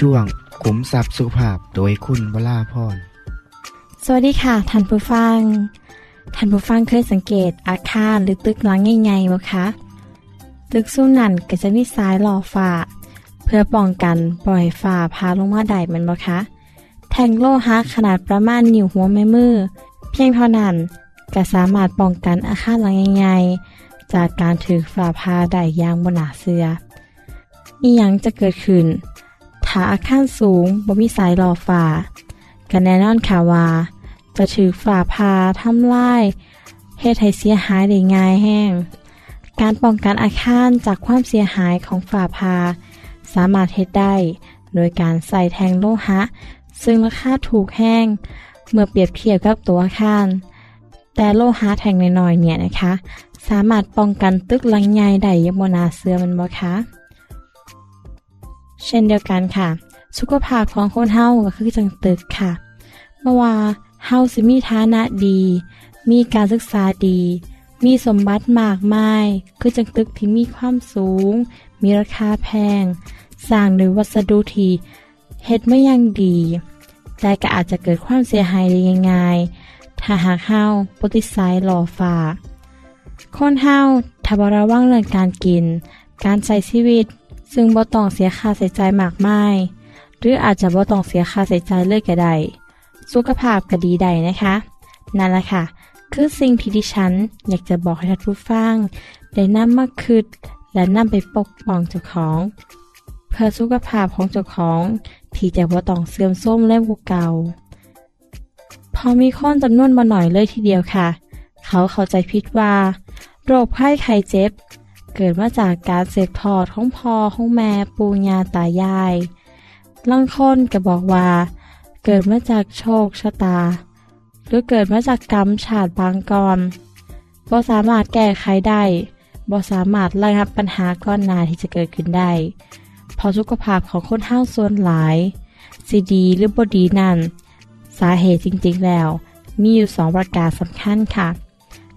ช่วงขุมทรัพย์สุภาพโดยคุณวราพรสวัสดีค่ะท่านผู้ฟังท่านผู้ฟังเคยสังเกตอาคารหรือตึกหลังใหญ่ๆไหมคะตึกสู้นั่นก็จะมีสายหล่อฟ้าเพื่อป้องกันปล่อยฟ้าพาลงมาได้มันบ่คะแทงโลหะขนาดประมาณนิ้วหัวแม่มือ เพียงเท่านั้นก็สามารถป้องกันอาคารหลังใหญ่ๆจากการถือฝาพาได้อย่างบนหนาเสืออีหยังจะเกิดขึ้น ถาอาคารสูงบ่มีสายหล่อฟ้าก็แน่นอนค่ะว่า จะถือฝ่าพาทำลายเฮ็ดให้เสียหายได้ง่ายแห้ง การป้องกันอาคารจากความเสียหายของฝ่าพา สามารถเฮ็ดได้ โดยการใส่แทงโลหะ ซึ่งราคาถูกแห้ง เมื่อเปรียบเทียบกับตัวอาคาร แต่โลหะแทงน้อยๆเนี่ยนะคะ สามารถป้องกันตึกหลังใหญ่ได้ยังบนาเสือมันบ่คะ เช่นเดียวกันค่ะ สุขภาพของคนเฮาก็คือจังตึกค่ะเมื่อว่าเฮาสิมีฐานะดี มีการศึกษาดี มีสมบัติมากมาย คือจังตึกที่มีความสูง มีราคาแพง สร้างด้วยวัสดุที่เฮ็ดไม่ยังดี แต่ก็อาจจะเกิดความเสียหายได้ง่ายๆถ้าหากเฮาปฏิสัยหล่อฟ้าคนเฮาถ้าบระวังเรื่องการกิน การใช้ชีวิต ซึ่งบ่ต้องเสียค่าใช้จ่ายมากมายหรืออาจจะบ่ต้องเสียค่าใช้จ่ายเลยก็ได้สุขภาพก็ดีได้นะคะ นั่นแหละค่ะ คือสิ่งที่ดิฉันอยากจะบอกให้ท่านผู้ฟังได้นำมาคิดและนำไปปกป้องเจ้าของ เพื่อสุขภาพของเจ้าของ ที่จะบ่ต้องเสื่อมโทรมเล่มกว่าเก่าพอมีคนจำนวนมาหน่อยเลยทีเดียวค่ะ เขาเข้าใจผิดว่า โรคไข้ไข้เจ็บ เกิดมาจากการเสพทอดของพ่อของแม่ปูญาตายายลางคนก็บอกว่า เกิดมาจากโชคชะตา หรือเกิดมาจากกรรมชาติบางกรบ่สามารถแก้ไขได้บ่สามารถระงับปัญหาก้อนหนาที่จะเกิดขึ้นได้พอสุขภาพของคนเฮาส่วนหลายสิดีหรือบ่ดีนั่น สาเหตุจริงๆแล้ว มีอยู่สองประการสำคัญค่ะ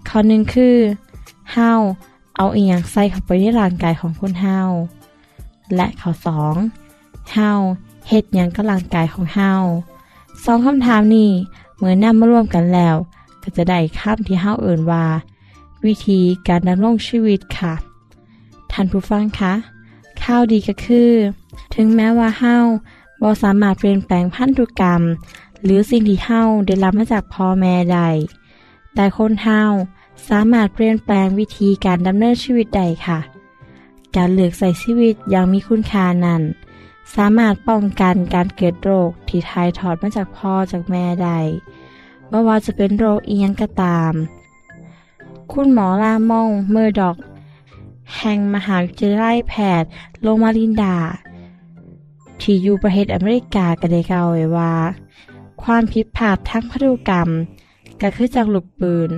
ข้อหนึ่งคือเฮา เอาอีหยังใส่เข้าไปในร่างกายของคนเฮาและข้อสองเฮาเฮ็ดหยังกับร่างกายของเฮาสองคำถามนี้เมื่อนำมารวมกันแล้ว ก็จะได้คำที่เฮาเอ่นว่า วิธีการดำรงชีวิตค่ะ ท่านผู้ฟังคะข้าวดีก็คือ ถึงแม้ว่าเฮาบ่สามารถเปลี่ยนแปลงพันธุกรรม หรือสิ่งที่เฮาได้รับมาจากพ่อแม่ใดแต่คนเฮา สามารถเปลี่ยนแปลงวิธีการดำเนินชีวิตได้ค่ะ การเลือกใส่ชีวิตอย่างมีคุณค่านั้น สามารถป้องกันการเกิดโรคที่ทายถอดมาจากพ่อจากแม่ได้ไม่ว่าจะเป็นโรคอียังก็ตาม คุณหมอลามองเมอร์ดอก แห่งมหาวิทยาลัยแพทย์ โลมาลินดา ที่อยู่ประเทศอเมริกาก็ได้กล่าวไว้ว่า ความผิดพลาดทางพันธุกรรม ก็คือจากลูกปืน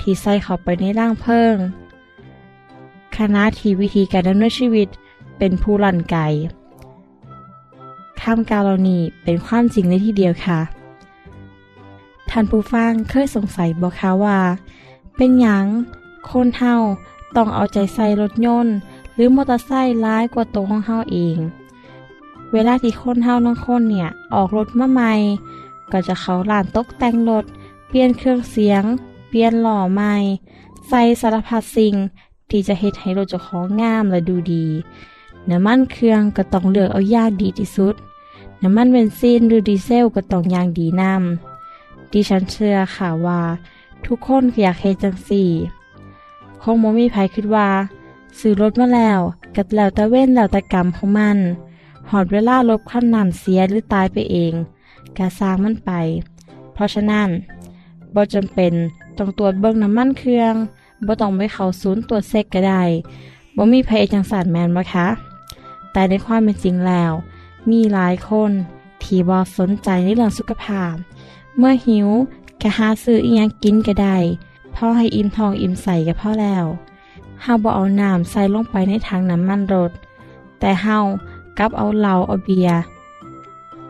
ที่ใส่เข้าไปในร่างเพิ่งคณะที่วิธีการดำเนินชีวิตเป็นผู้ลันไกข้ามกาลนีเป็นความจริงในที่เดียวค่ะ ท่านผู้ฟังเคยสงสัยบอกคะว่า เป็นหยังคนเฮาต้องเอาใจใส่รถยนต์ หรือมอเตอร์ไซค์ร้ายกว่าตัวของเฮาเอง เวลาที่คนเฮาน้องคนเนี่ย ออกรถมาใหม่ ก็จะเขาลานตกแต่งรถ เปลี่ยนเครื่องเสียง เปลี่ยนหล่อใหม่ ใส่สารพัดสิ่งที่จะเฮ็ดให้รถเจ้าของงามและดูดี น้ำมันเครื่องก็ต้องเลือกเอาอย่างดีที่สุด น้ำมันเบนซินหรือดีเซลก็ต้องอย่างดีนำดิฉันเชื่อค่ะว่า ทุกคนอยากเฮ็ดจังสี่คงบ่มีภัยคิดว่าซื้อรถมาแล้วกัดแล้วแต่เว้นแล้วแต่กรรมของมันหอดเวลารถขั้นนั้นเสียหรือตายไปเองกาสร้างมันไป เพราะฉะนั้นบ่จำเป็น ต้องตรวจเบิ่งน้ำมันเครื่องบ่ต้องไปเข้าศูนย์ตรวจเซ็กก็ได้บ่มีภัยจังสารแมนบ่คะแต่ในความเป็นจริงแล้ว มีหลายคนที่บ่สนใจในเรื่องสุขภาพ เมื่อหิวก็หาซื้ออีหยังกินก็ได้พอให้อิ่มท้องอิ่มใส่ก็พอแล้วเฮาบ่เอาน้ำใส่ลงไปในถังน้ำมันรถ แต่เฮากับเอาเหล้าเอาเบียร์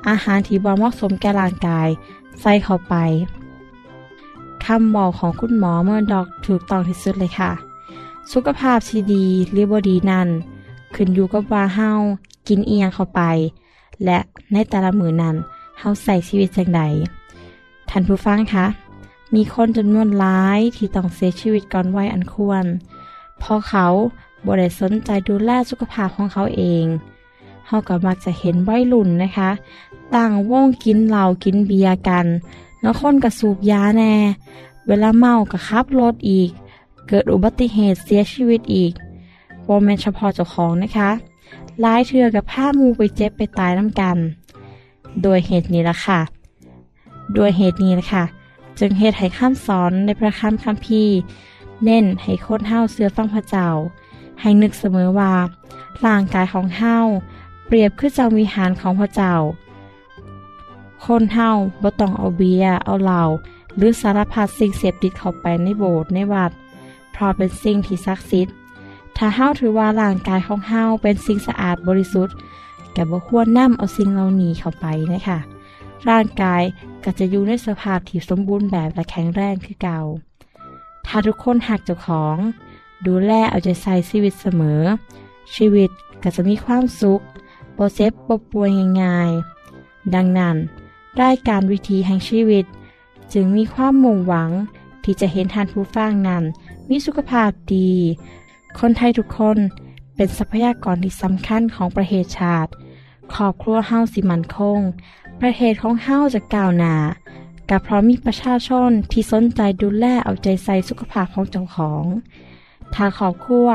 อาหารที่บ่เหมาะสมแก่ร่างกาย ใส่เข้าไป คำบอกของคุณหมอเมื่อดอกถูกต้องที่สุดเลยค่ะ สุขภาพที่ดีหรือบดีนั่น ขึ้นอยู่กับว่าเฮากินเอียงเข้าไป และในแต่ละมือนั้นเฮาใส่ชีวิตจังใดท่านผู้ฟังคะมีคนจำนวนหลายที่ต้องเสียชีวิตก่อนวัยอันควรเพราะเขาบ่ได้สนใจดูแลสุขภาพของเขาเองเฮาก็มักจะเห็นวัยรุ่นนะคะ ต่างวงกินเหล้ากินเบียร์กัน แล้วคนก็สูบยาแน่ เวลาเมาก็ขับรถอีก เกิดอุบัติเหตุเสียชีวิตอีกบ่แม่นเฉพาะเจ้าของนะคะลายเทื่อกับผ้ามูไปเจ็บไปตายน้ำกัน โดยเหตุนี้ละค่ะ โดยเหตุนี้ละค่ะ จึงเหตุให้ข้ามสอนในพระคัมคัมภีร์เน้นให้คนเฮาเสื้อฟังพระเจ้า ให้นึกเสมอว่าร่างกายของเฮาเปรียบคือเจ้าวิหารของพระเจ้า คนเฮาบ่ต้องเอาเบียร์เอาเหล้าหรือสารพัดสิ่งเสพติดเข้าไปในโบสถ์ในวัด เพราะเป็นสิ่งที่ศักดิ์สิทธิ์ถ้าเฮาถือว่าร่างกายของเฮาเป็นสิ่งสะอาดบริสุทธิ์ก็บ่ควรนำเอาสิ่งเหล่านี้เข้าไปนะคะร่างกายก็จะอยู่ในสภาพที่สมบูรณ์แบบและแข็งแรงคือเก่า ถ้าทุกคนหักเจ้าของ ดูแลเอาใจใส่ชีวิตเสมอ ชีวิตก็จะมีความสุขบ่เจ็บบ่ป่วยง่ายๆ ดังนั้น รายการวิธีแห่งชีวิต จึงมีความมุ่งหวังที่จะเห็นท่านผู้ฟังนั้นมีสุขภาพดี คนไทยทุกคนเป็นทรัพยากรที่สำคัญของประเทศชาติครอบครัวเฮาสิมันคง ประเทศของเฮาจะก้าวหน้ากับพราะมีประชาชนที่สนใจดูแลเอาใจใส่สุขภาพของเจ้าของ ถ้าครอบครัว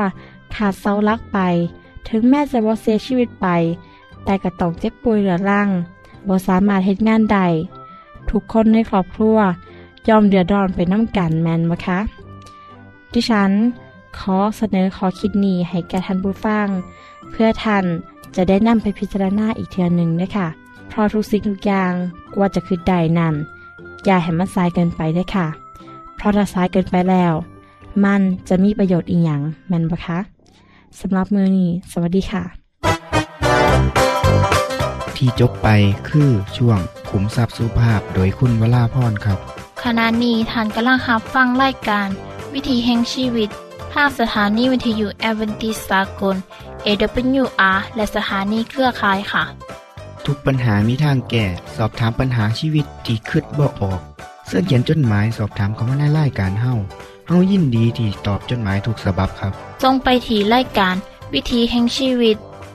ขาดเสาลักไป ถึงแม้จะบ่เสียชีวิตไป แต่ก็ต้องเจ็บป่วยเหลือรัง บ่สามารถเฮ็ดงานใด ทุกคนในครอบครัวยอมเดือดร้อนไปน้ำกันแมนมะคะ ดิฉัน ขอเสนอขอคิดนี้ให้แก่ท่านผู้ฟัง เพื่อท่านจะได้นำไปพิจารณาอีกเทือหนึ่งนะคะเพราะทุกสิ่งทุกอย่างกว่าจะคือใดนั้นอย่าให้มันสายเกินไปด้วยค่ะ เพราะถ้าสายเกินไปแล้ว มันจะมีประโยชน์อีกอย่างแมนปะคะสำหรับมือนี้ สวัสดีค่ะ ที่จบไปคือช่วงขุมทรัพย์สุภาพโดยคุณวราพรครับ ขณะนี้ท่านกำลังรับฟังรายการ วิถีแห่งชีวิตทางสถานีวิทยุแอเวนติสากล AWR และสถานีเครือข่ายค่ะ ทุกปัญหามีทางแก้สอบถามปัญหาชีวิตที่คืดบ่ออก เสื้อเขียนจดหมายสอบถามเขามาในรายการเฮาเฮายินดีที่ตอบจดหมายถูกสาบบครับจงไปที่รายการ วิถีแห่งชีวิต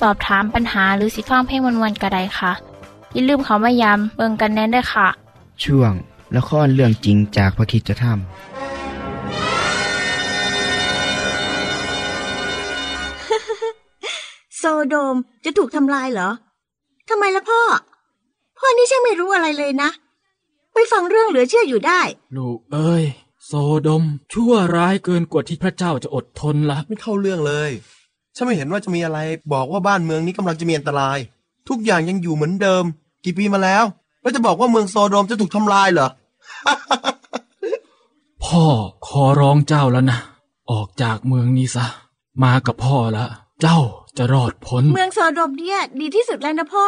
สอบถามปัญหาหรือสิฟังเพลงวันๆกระไดค่ะ อย่าลืมเขามายามเบิงกันแน่นด้วยค่ะ ช่วงละครเรื่องจริงจากพระคิดจะทำฮโดมจะถูกทำลายเหรอทำไมล่ะพ่อ พ่อนี่ช่างไม่รู้อะไรเลยนะ ไปฟังเรื่องเหลือเชื่ออยู่ได้ ลูกเอ้ย โซโดมชั่วร้ายเกินกว่าที่พระเจ้าจะอดทนละไม่เข้าเรื่องเลย ฉันไม่เห็นว่าจะมีอะไรบอกว่าบ้านเมืองนี้กำลังจะมีอันตราย ทุกอย่างยังอยู่เหมือนเดิม กี่ปีมาแล้ว แล้วจะบอกว่าเมืองโซโดมจะถูกทำลายเหรอ พ่อขอร้องเจ้าแล้วนะ ออกจากเมืองนี้ซะ มากับพ่อละเจ้าจะรอดพ้น เมืองโซโดมเนี่ย ดีที่สุดแล้วนะพ่อ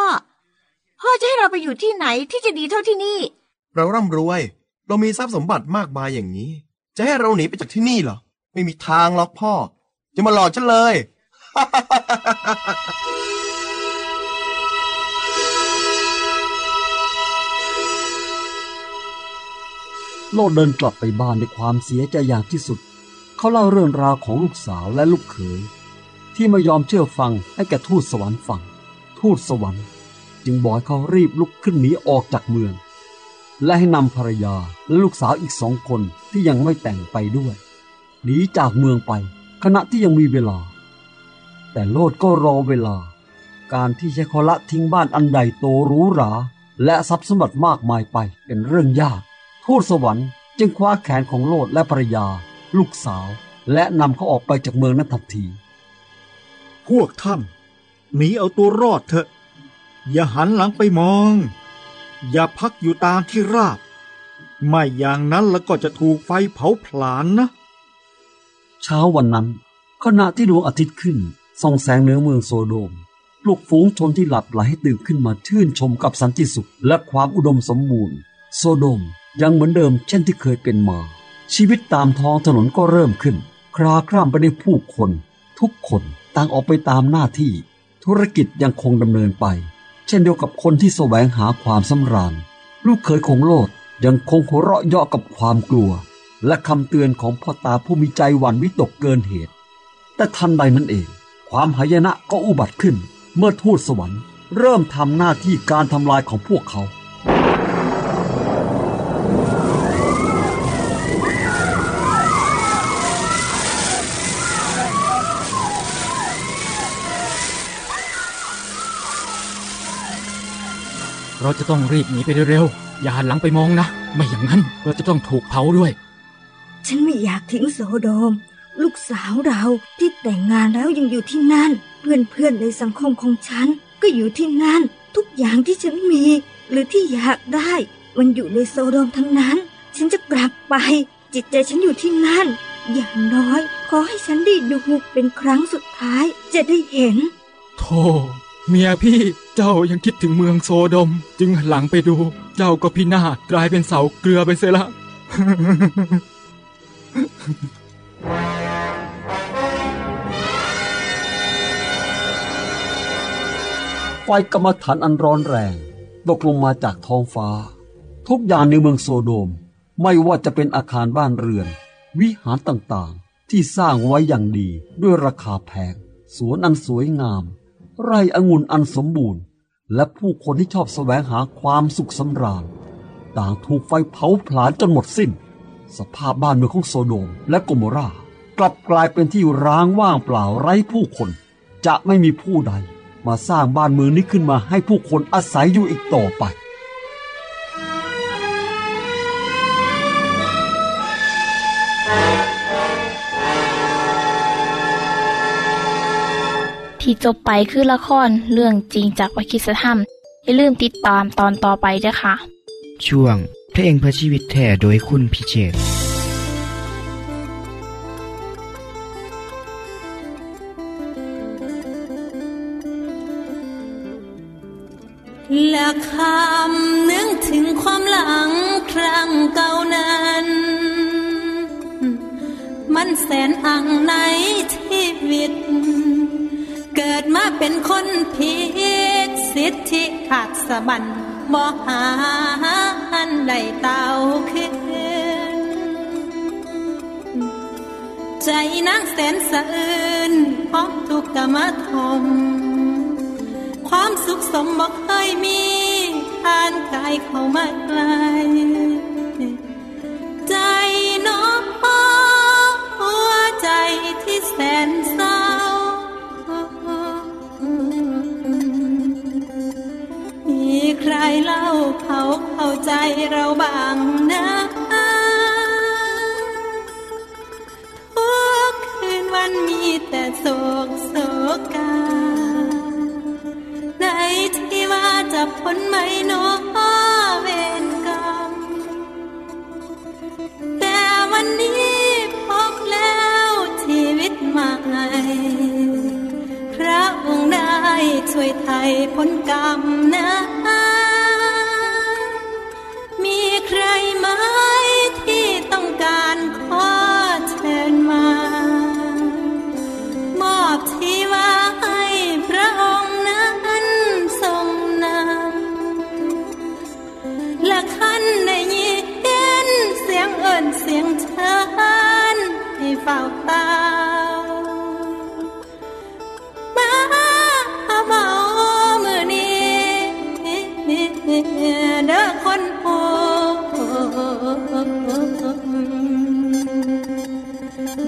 พ่อจะให้เราไปอยู่ที่ไหนที่จะดีเท่าที่นี่ เราร่ำรวย เรามีทรัพย์สมบัติมากมายอย่างนี้ จะให้เราหนีไปจากที่นี่เหรอ ไม่มีทางหรอกพ่อจะมาหลอกฉันเลย โลดเดินกลับไปบ้านด้วยความเสียใจอย่างที่สุด เขาเล่าเรื่องราวของลูกสาวและลูกเขยที่ไม่ยอมเชื่อฟังให้แก่ทูตสวรรค์ฟัง ทูตสวรรค์ จึงบอกเขารีบลุกขึ้นหนีออกจากเมือง และให้นำภรรยาและลูกสาวอีกสองคนที่ยังไม่แต่งไปด้วยหนีจากเมืองไปขณะที่ยังมีเวลา แต่โลดก็รอเวลา การที่จะขอละทิ้งบ้านอันใดโตหรูหรา และทรัพย์สมบัติมากมายไปเป็นเรื่องยาก ทูตสวรรค์จึงคว้าแขนของโลดและภรรยา ลูกสาว และนำเขาออกไปจากเมืองนั้นทันที พวกท่านหนีเอาตัวรอดเถอะ อย่าหันหลังไปมอง อย่าพักอยู่ตามที่ราบ ไม่อย่างนั้นแล้วก็จะถูกไฟเผาผลาญนะเช้าวันนั้นขณะที่ดวงอาทิตย์ขึ้น ส่องแสงเหนือเมืองโซโดมปลุกฝูงชนที่หลับไหลให้ตื่นขึ้นมาชื่นชมกับสันติสุขและความอุดมสมบูรณ์ โซโดมยังเหมือนเดิมเช่นที่เคยเป็นมา ชีวิตตามท้องถนนก็เริ่มขึ้นคราคร่ำไปด้วยผู้คน ทุกคนต่างออกไปตามหน้าที่ ธุรกิจยังคงดำเนินไป เช่นเดียวกับคนที่แสวงหาความสำราญ ลูกเขยของโลดยังคงหัวเราะเยาะกับความกลัว และคำเตือนของพ่อตาผู้มีใจหวั่นวิตกเกินเหตุ แต่ทันใดนั้นเอง ความหายนะก็อุบัติขึ้น เมื่อทูตสวรรค์ เริ่มทำหน้าที่การทำลายของพวกเขาเราจะต้องรีบหนีไปเร็วๆ อย่าหันหลังไปมองนะ ไม่อย่างนั้นเราจะต้องถูกเผาด้วย ฉันไม่อยากทิ้งโซโดม ลูกสาวเราที่แต่งงานแล้วยังอยู่ที่นั่น เพื่อนๆในสังคมของฉัน ก็อยู่ที่นั่น ทุกอย่างที่ฉันมี หรือที่อยากได้ มันอยู่ในโซโดมทั้งนั้น ฉันจะกลับไป จิตใจฉันอยู่ที่นั่น อย่างน้อย ขอให้ฉันได้ดูเป็นครั้งสุดท้าย จะได้เห็นโธ่เมียพี่เจ้ายังคิดถึงเมืองโซโดม จึงหันหลังไปดู เจ้าก็พินาศกลายเป็นเสาเกลือไปเสียละไฟกรรมฐานอันร้อนแรงตกลงมาจากท้องฟ้า ทุกอย่างในเมืองโซโดม ไม่ว่าจะเป็นอาคารบ้านเรือน วิหารต่างๆ ที่สร้างไว้อย่างดีด้วยราคาแพง สวนอันสวยงาม ไร่องุ่นอันสมบูรณ์ และผู้คนที่ชอบแสวงหาความสุขสำราญ ต่างถูกไฟเผาผลาญจนหมดสิ้น สภาพบ้านเมืองของโซโดมและโกโมรากลับกลายเป็นที่ร้างว่างเปล่าไร้ผู้คน จะไม่มีผู้ใด มาสร้างบ้านเมืองนี้ขึ้นมาให้ผู้คนอาศัยอยู่อีกต่อไป ที่จบไปคือละครเรื่องจริงจากวิคิสธรรม อย่าลืมติดตามตอนต่อไปด้วยค่ะ ช่วงเพลงเพื่อชีวิตแท้โดยคุณพิเชษ ละคำนึกถึงความหลังครั้งเก่านั้น มันแสนอังในชีวิต เกิดมาเป็นคนผิดสิทธิขาดสะบันบ่หาอันใดเต่าขึ้นใจนางแสนสะอื้นเพราะทุกข์กรรมทม ความสุขสมบอกเคยมีทานกายเข้ามาไกล ใจน้อหัวใจที่แสนเศร้า มีใครเล่าเขาเข้าใจเราบ้างนะทุกคืนวันมีแต่โศกโศกกา จะพ้นไม่นอเวรกรรม แต่วันนี้พบแล้วชีวิตใหม่พระองค์ได้ช่วยไทยพ้นกรรมนะ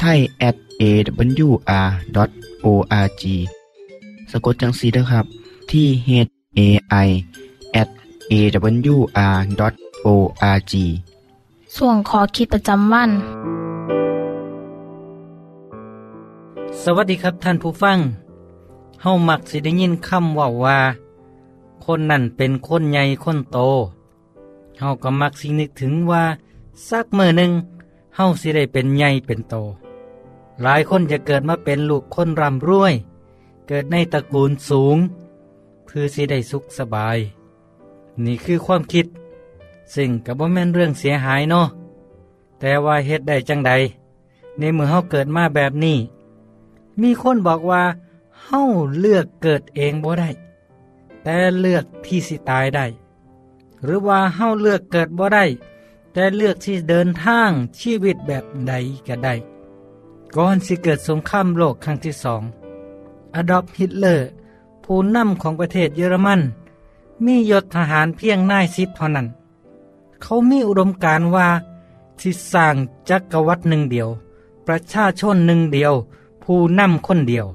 ไทย at awr.org สะกดจังสีนะครับ ที่ h a i at awr.org ส่วนขอคิดประจำวัน สวัสดีครับท่านผู้ฟัง เฮามักสิได้ยินคำว่าว่า คนนั่นเป็นคนใหญ่คนโต เฮาก็มักสินึกถึงว่าสักมือหนึ่งเฮาสิได้เป็นใหญ่เป็นโต หลายคนจะเกิดมาเป็นลูกคนร่ำรวย เกิดในตระกูลสูงเพื่อสิได้สุขสบาย นี่คือความคิดซึ่งกับว่าแม่นเรื่องเสียหายเนาะแต่ว่าเฮ็ดได้จังใด ในเมื่อเฮาเกิดมาแบบนี้ มีคนบอกว่าเฮาเลือกเกิดเองบ่ได้ แต่เลือกที่สิตายได้ หรือว่าเฮาเลือกเกิดบ่ได้ แต่เลือกที่เดินทางชีวิตแบบใดก็ได้ ก่อนสิเกิดสงครามโลกครั้งที่สองอดอล์ฟฮิตเลอร์ ผู้นำของประเทศเยอรมัน มียศทหารเพียงนายสิบเท่านั้น เขามีอุดมการว่าที่สร้างจักรวรรดิหนึ่งเดียว ประชาชนหนึ่งเดียว ผู้นำคนเดียว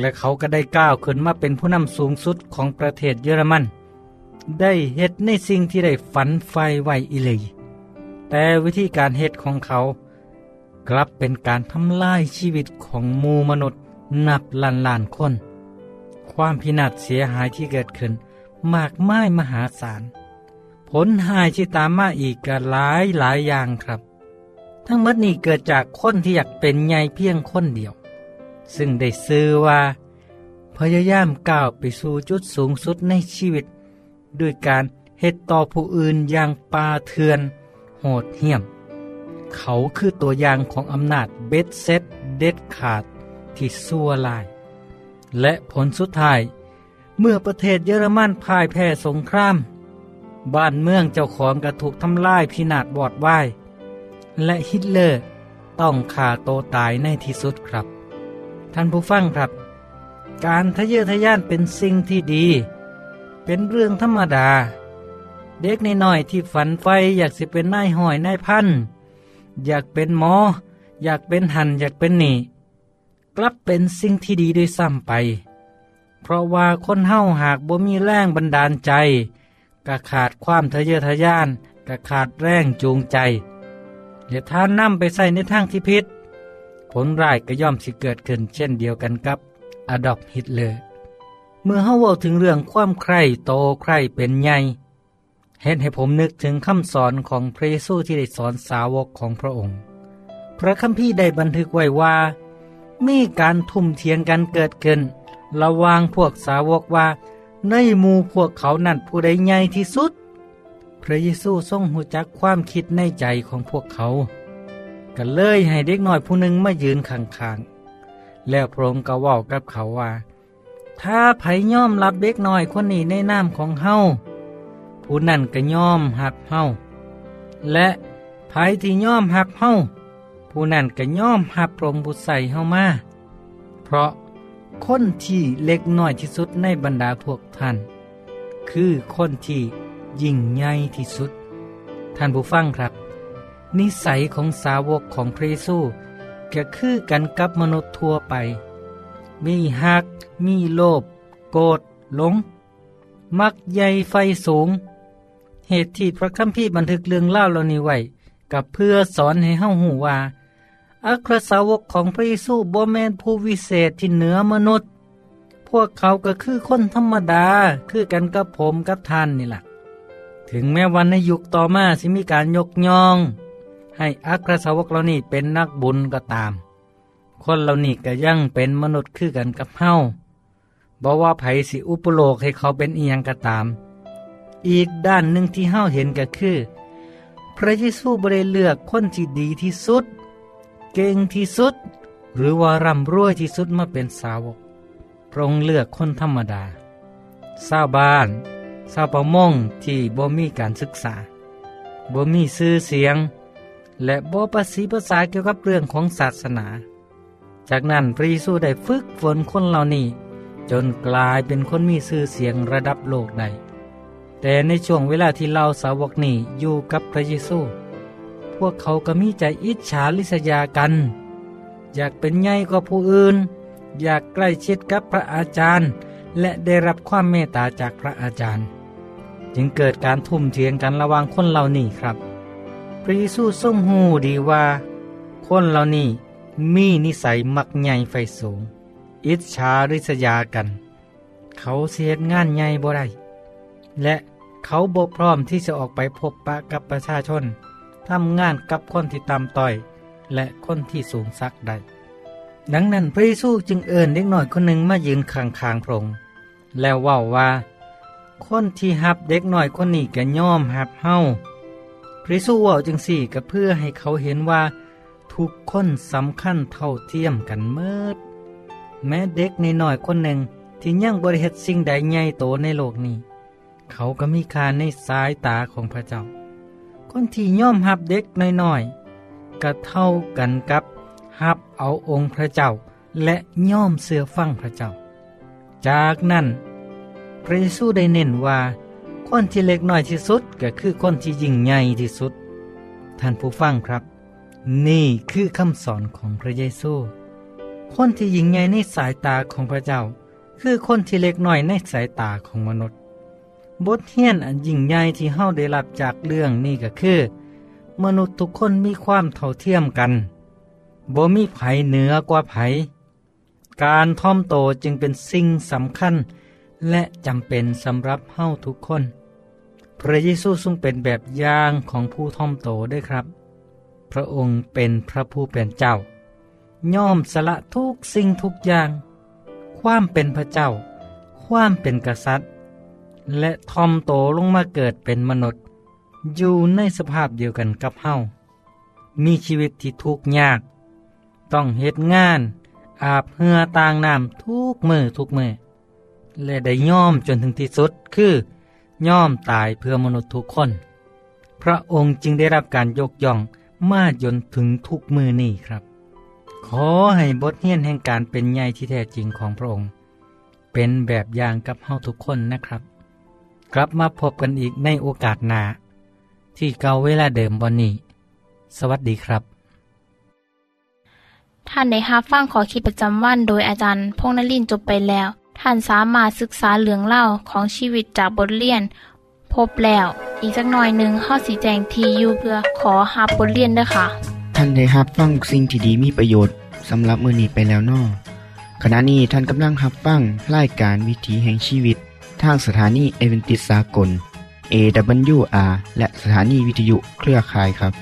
และเขาก็ได้ก้าวขึ้นมาเป็นผู้นำสูงสุดของประเทศเยอรมัน ได้เฮ็ดในสิ่งที่ได้ฝันไฟไว้อีเลยแต่วิธีการเฮ็ดของเขา กลับเป็นการทำลายชีวิตของมูมนุษย์นับล้านล้านคน ความพินาศเสียหายที่เกิดขึ้น มากมายมหาศาล ผลหายที่ตามมาอีกก็หลายหลายอย่างครับ ทั้งหมดนี้เกิดจากคนที่อยากเป็นใหญ่เพียงคนเดียว ซึ่งได้ซื้อว่า พยายามก้าวไปสู่จุดสูงสุดในชีวิต ด้วยการเฮ็ดต่อผู้อื่นอย่างปาเถือน โหดเหี้ยม เขาคือตัวอย่างของอำนาจเบ็ดเซ็ตเด็ดขาดที่ซั่วลาย และผลสุดท้าย เมื่อประเทศเยอรมันพ่ายแพ้สงคราม บ้านเมืองเจ้าของก็ถูกทำลายพินาศบอดวาย และฮิตเลอร์ต้องฆ่าโตตายในที่สุดครับ ท่านผู้ฟังครับ การทะเยอทะยานเป็นสิ่งที่ดี เป็นเรื่องธรรมดา เด็กน้อยๆที่ฝันไฟอยากสิเป็นนายหอยนายพัน อยากเป็นหมอ อยากเป็นหันอยากเป็นหนีกลับเป็นสิ่งที่ดีด้วยซ้ำไป เพราะว่าคนเฮาหากบ่มีแรงบันดาลใจก็ขาดความทะเยอทะยานก็ขาดแรงจูงใจและท่านนำไปใส่ในทางที่ผิดผลร้ายก็ย่อมสิเกิดขึ้นเช่นเดียวกันกับอดอล์ฟฮิตเลอร์เมื่อเฮาเว้าถึงเรื่องความใคร่โตใคร่เป็นใหญ่ เห็นให้ผมนึกถึงคำสอนของพระเยซูที่ได้สอนสาวกของพระองค์ พระคัมภีร์ได้บันทึกไว้ว่า มีการทุ่มเทียงกันเกิดขึ้นระวางพวกสาวกว่า ในหมู่พวกเขานั่นผู้ใดใหญ่ที่สุด พระเยซูทรงหูจักความคิดในใจของพวกเขา ก็เลยให้เด็กน้อยผู้หนึ่งมายืนข้างๆ แล้วพระองค์ก็ว้ากับเขาว่า ถ้าไผย่อมรับเด็กน้อยคนนี้ในนามของเฮา ผู้นั่นก็ย่อมหักเฮาและไผที่ย่อมหักเฮาผู้นั่นก็ย่อมหับพรงค์ผู้ใส่เฮามาเพราะคนที่เล็กน้อยที่สุดในบรรดาพวกท่าน คือคนที่ยิ่งใหญ่ที่สุด ท่านผู้ฟังครับ นิสัยของสาวกของพระเยซูก็คือกันกับมนุษย์ทั่วไป มีหัก มีโลภโกรธหลง มักใหญ่ไฟสูง เหตุที่พระคัมภีร์บันทึกเรื่องเล่าเหล่านี้ไว้กับเพื่อสอนให้เฮาหูว่า อัครสาวกของพระเยซูบ่แมนผู้วิเศษที่เหนือมนุษย์ พวกเขาก็คือคนธรรมดาคือกันกับผมกับท่านนี่แหละถึงแม้วันในยุคต่อมาสิมีการยกย่อง ให้อัครสาวกเหล่านี้เป็นนักบุญก็ตาม คนเหล่านี้ก็ยังเป็นมนุษย์คือกันกับเฮาบอกว่าไผสิอุปโลกให้เขาเป็นเอียงก็ตาม อีกด้านหนึ่งที่เฮาเห็นก็คือ พระเยซูบริเลือกคนที่ดีที่สุด เก่งที่สุด หรือว่าร่ำรวยที่สุดมาเป็นสาวก พระองค์เลือกคนธรรมดาชาวบ้านชาวประมงที่บ่มีการศึกษาบ่มีชื่อเสียง และบ่ประสีภาษาเกี่ยวกับเรื่องของศาสนา จากนั้นพระเยซูได้ฝึกฝนคนเหล่านี้ จนกลายเป็นคนมีชื่อเสียงระดับโลกได้ แต่ในช่วงเวลาที่เราสาวกนี้อยู่กับพระเยซู พวกเขาก็มีใจอิจฉาริษยากัน อยากเป็นใหญ่กว่าผู้อื่น อยากใกล้ชิดกับพระอาจารย์ และได้รับความเมตตาจากพระอาจารย์ จึงเกิดการทุ่มเทียงกันระหว่างคนเหล่านี้ครับ พระเยซูทรงหูดีว่า คนเหล่านี้มีนิสัยมักใหญ่ไฟสูง อิจฉาริษยากัน เขาเสียงานใหญ่บ่ได้ และเขาบ่พร้อมที่จะออกไปพบปะกับประชาชนทำงานกับคนที่ต่ำต้อย และคนที่สูงสักได้ดังนั้นพระเยซูจึงเอิ้นเด็กหน้อยคนหนึ่งมายืนข้างๆพรงแล้วว้าว่าคนที่หับเด็กหน้อยคนนี้ก็ย่อมหับเฮาพระเยซูว้าจังสี่ก็เพื่อให้เขาเห็นว่า ทุกคนสำคัญเท่าเทียมกันเมิด แม้เด็กในหน้อยคนหนึ่งที่ยังบริเหตุสิ่งใดใหญ่โตในโลกนี้ เขาก็มีคาในสายตาของพระเจ้า คนที่ย่อมหับเด็กน้อยๆก็เท่ากันกับหับเอาองค์พระเจ้าและย่อมเสือฟังพระเจ้า จากนั้นพระเยซูได้เน้นว่า คนที่เล็กน้อยที่สุดก็คือคนที่ยิ่งใหญ่ที่สุด ท่านผู้ฟังครับ นี่คือคำสอนของพระเยซู คนที่ยิ่งใหญ่ในสายตาของพระเจ้า คือคนที่เล็กน้อยในสายตาของมนุษย์ บทเรียนอันยิ่งใหญ่ที่เฮาได้รับจากเรื่องนี้ก็คือ มนุษย์ทุกคนมีความเท่าเทียมกันบ่มีไผเหนือกว่าไผ การท่อมโตจึงเป็นสิ่งสำคัญ และจำเป็นสำหรับเฮาทุกคน พระเยซูทรงเป็นแบบอย่างของผู้ท่อมโตด้วยครับ พระองค์เป็นพระผู้เป็นเจ้า ย่อมสละทุกสิ่งทุกอย่าง ความเป็นพระเจ้า ความเป็นกษัตริย์ และทอมโตลงมาเกิดเป็นมนุษย์ อยู่ในสภาพเดียวกันกับเฮามีชีวิตที่ทุกข์ยาก ต้องเหตุงาน อาบเหือต่างน้ำทุกมือทุกมือและได้ย่อมจนถึงที่สุดคือย่อมตายเพื่อมนุษย์ทุกคน พระองค์จึงได้รับการยกย่องมาจนถึงทุกมือนี่ครับ ขอให้บทเรียนแห่งการเป็นใหญ่ที่แท้จริงของพระองค์ เป็นแบบอย่างกับเฮาทุกคนนะครับ กลับมาพบกันอีกในโอกาสหน้าที่เก่าเวลาเดิมวันนี้ สวัสดีครับ ท่านได้รับฟังขอคิดประจำวันโดยอาจารย์พงษ์นลินทร์จบไปแล้ว ท่านสามารถศึกษาเรื่องเล่าของชีวิตจากบทเรียน พบแล้ว อีกสักหน่อยหนึ่งข้อสีแจงทีอยู่เพื่อขอฮับบทเรียนด้วยค่ะ ท่านได้รับฟังสิ่งที่ดีมีประโยชน์สำหรับมือนี้ไปแล้วนอขณะนี้ท่านกำลังรับฟังรายการวิถีแห่งชีวิต ทางสถานีเอเวนติสากล AWR และสถานีวิทยุเครือข่ายครับ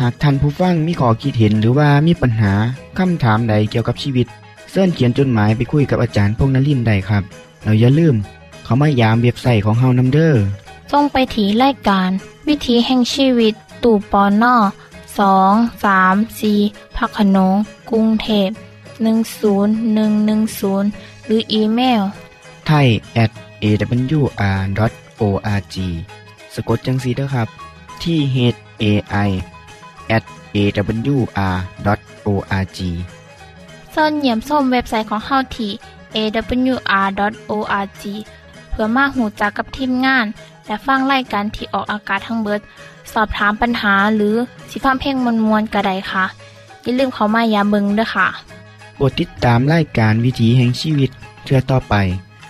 หากท่านผู้ฟังมีข้อคิดเห็นหรือว่ามีปัญหาคำถามใดเกี่ยวกับชีวิตเสินเขียนจดหมายไปคุยกับอาจารย์พงษ์นลินทร์ได้ครับ เราอย่าลืม เขามายามเว็บไซต์ของเฮานํเด้อส่งไปถีรายการ วิถีแห่งชีวิต ตู่ปอนนอสองสามสีพักขนงกรุงเทพ10110 หรืออีเมลไทย at awr.org สะกดจังสีเด้อครับ ที่ h a i at awr.org เสินเหยี่ยมส้มเว็บไซต์ของเฮาที่ awr.org เพื่อมาหูจักกับทีมงาน และฟังไล่กันที่ออกอากาศทั้งเบิด สอบถามปัญหาหรือสิฟ้าเพลงมวลมวลกระไดค่ะ อย่าลืมเขามายาเบิงด้วยค่ะ โปรดติดตามรายการวิถีแห่งชีวิตเทือต่อไป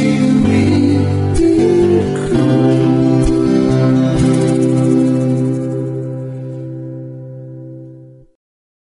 you.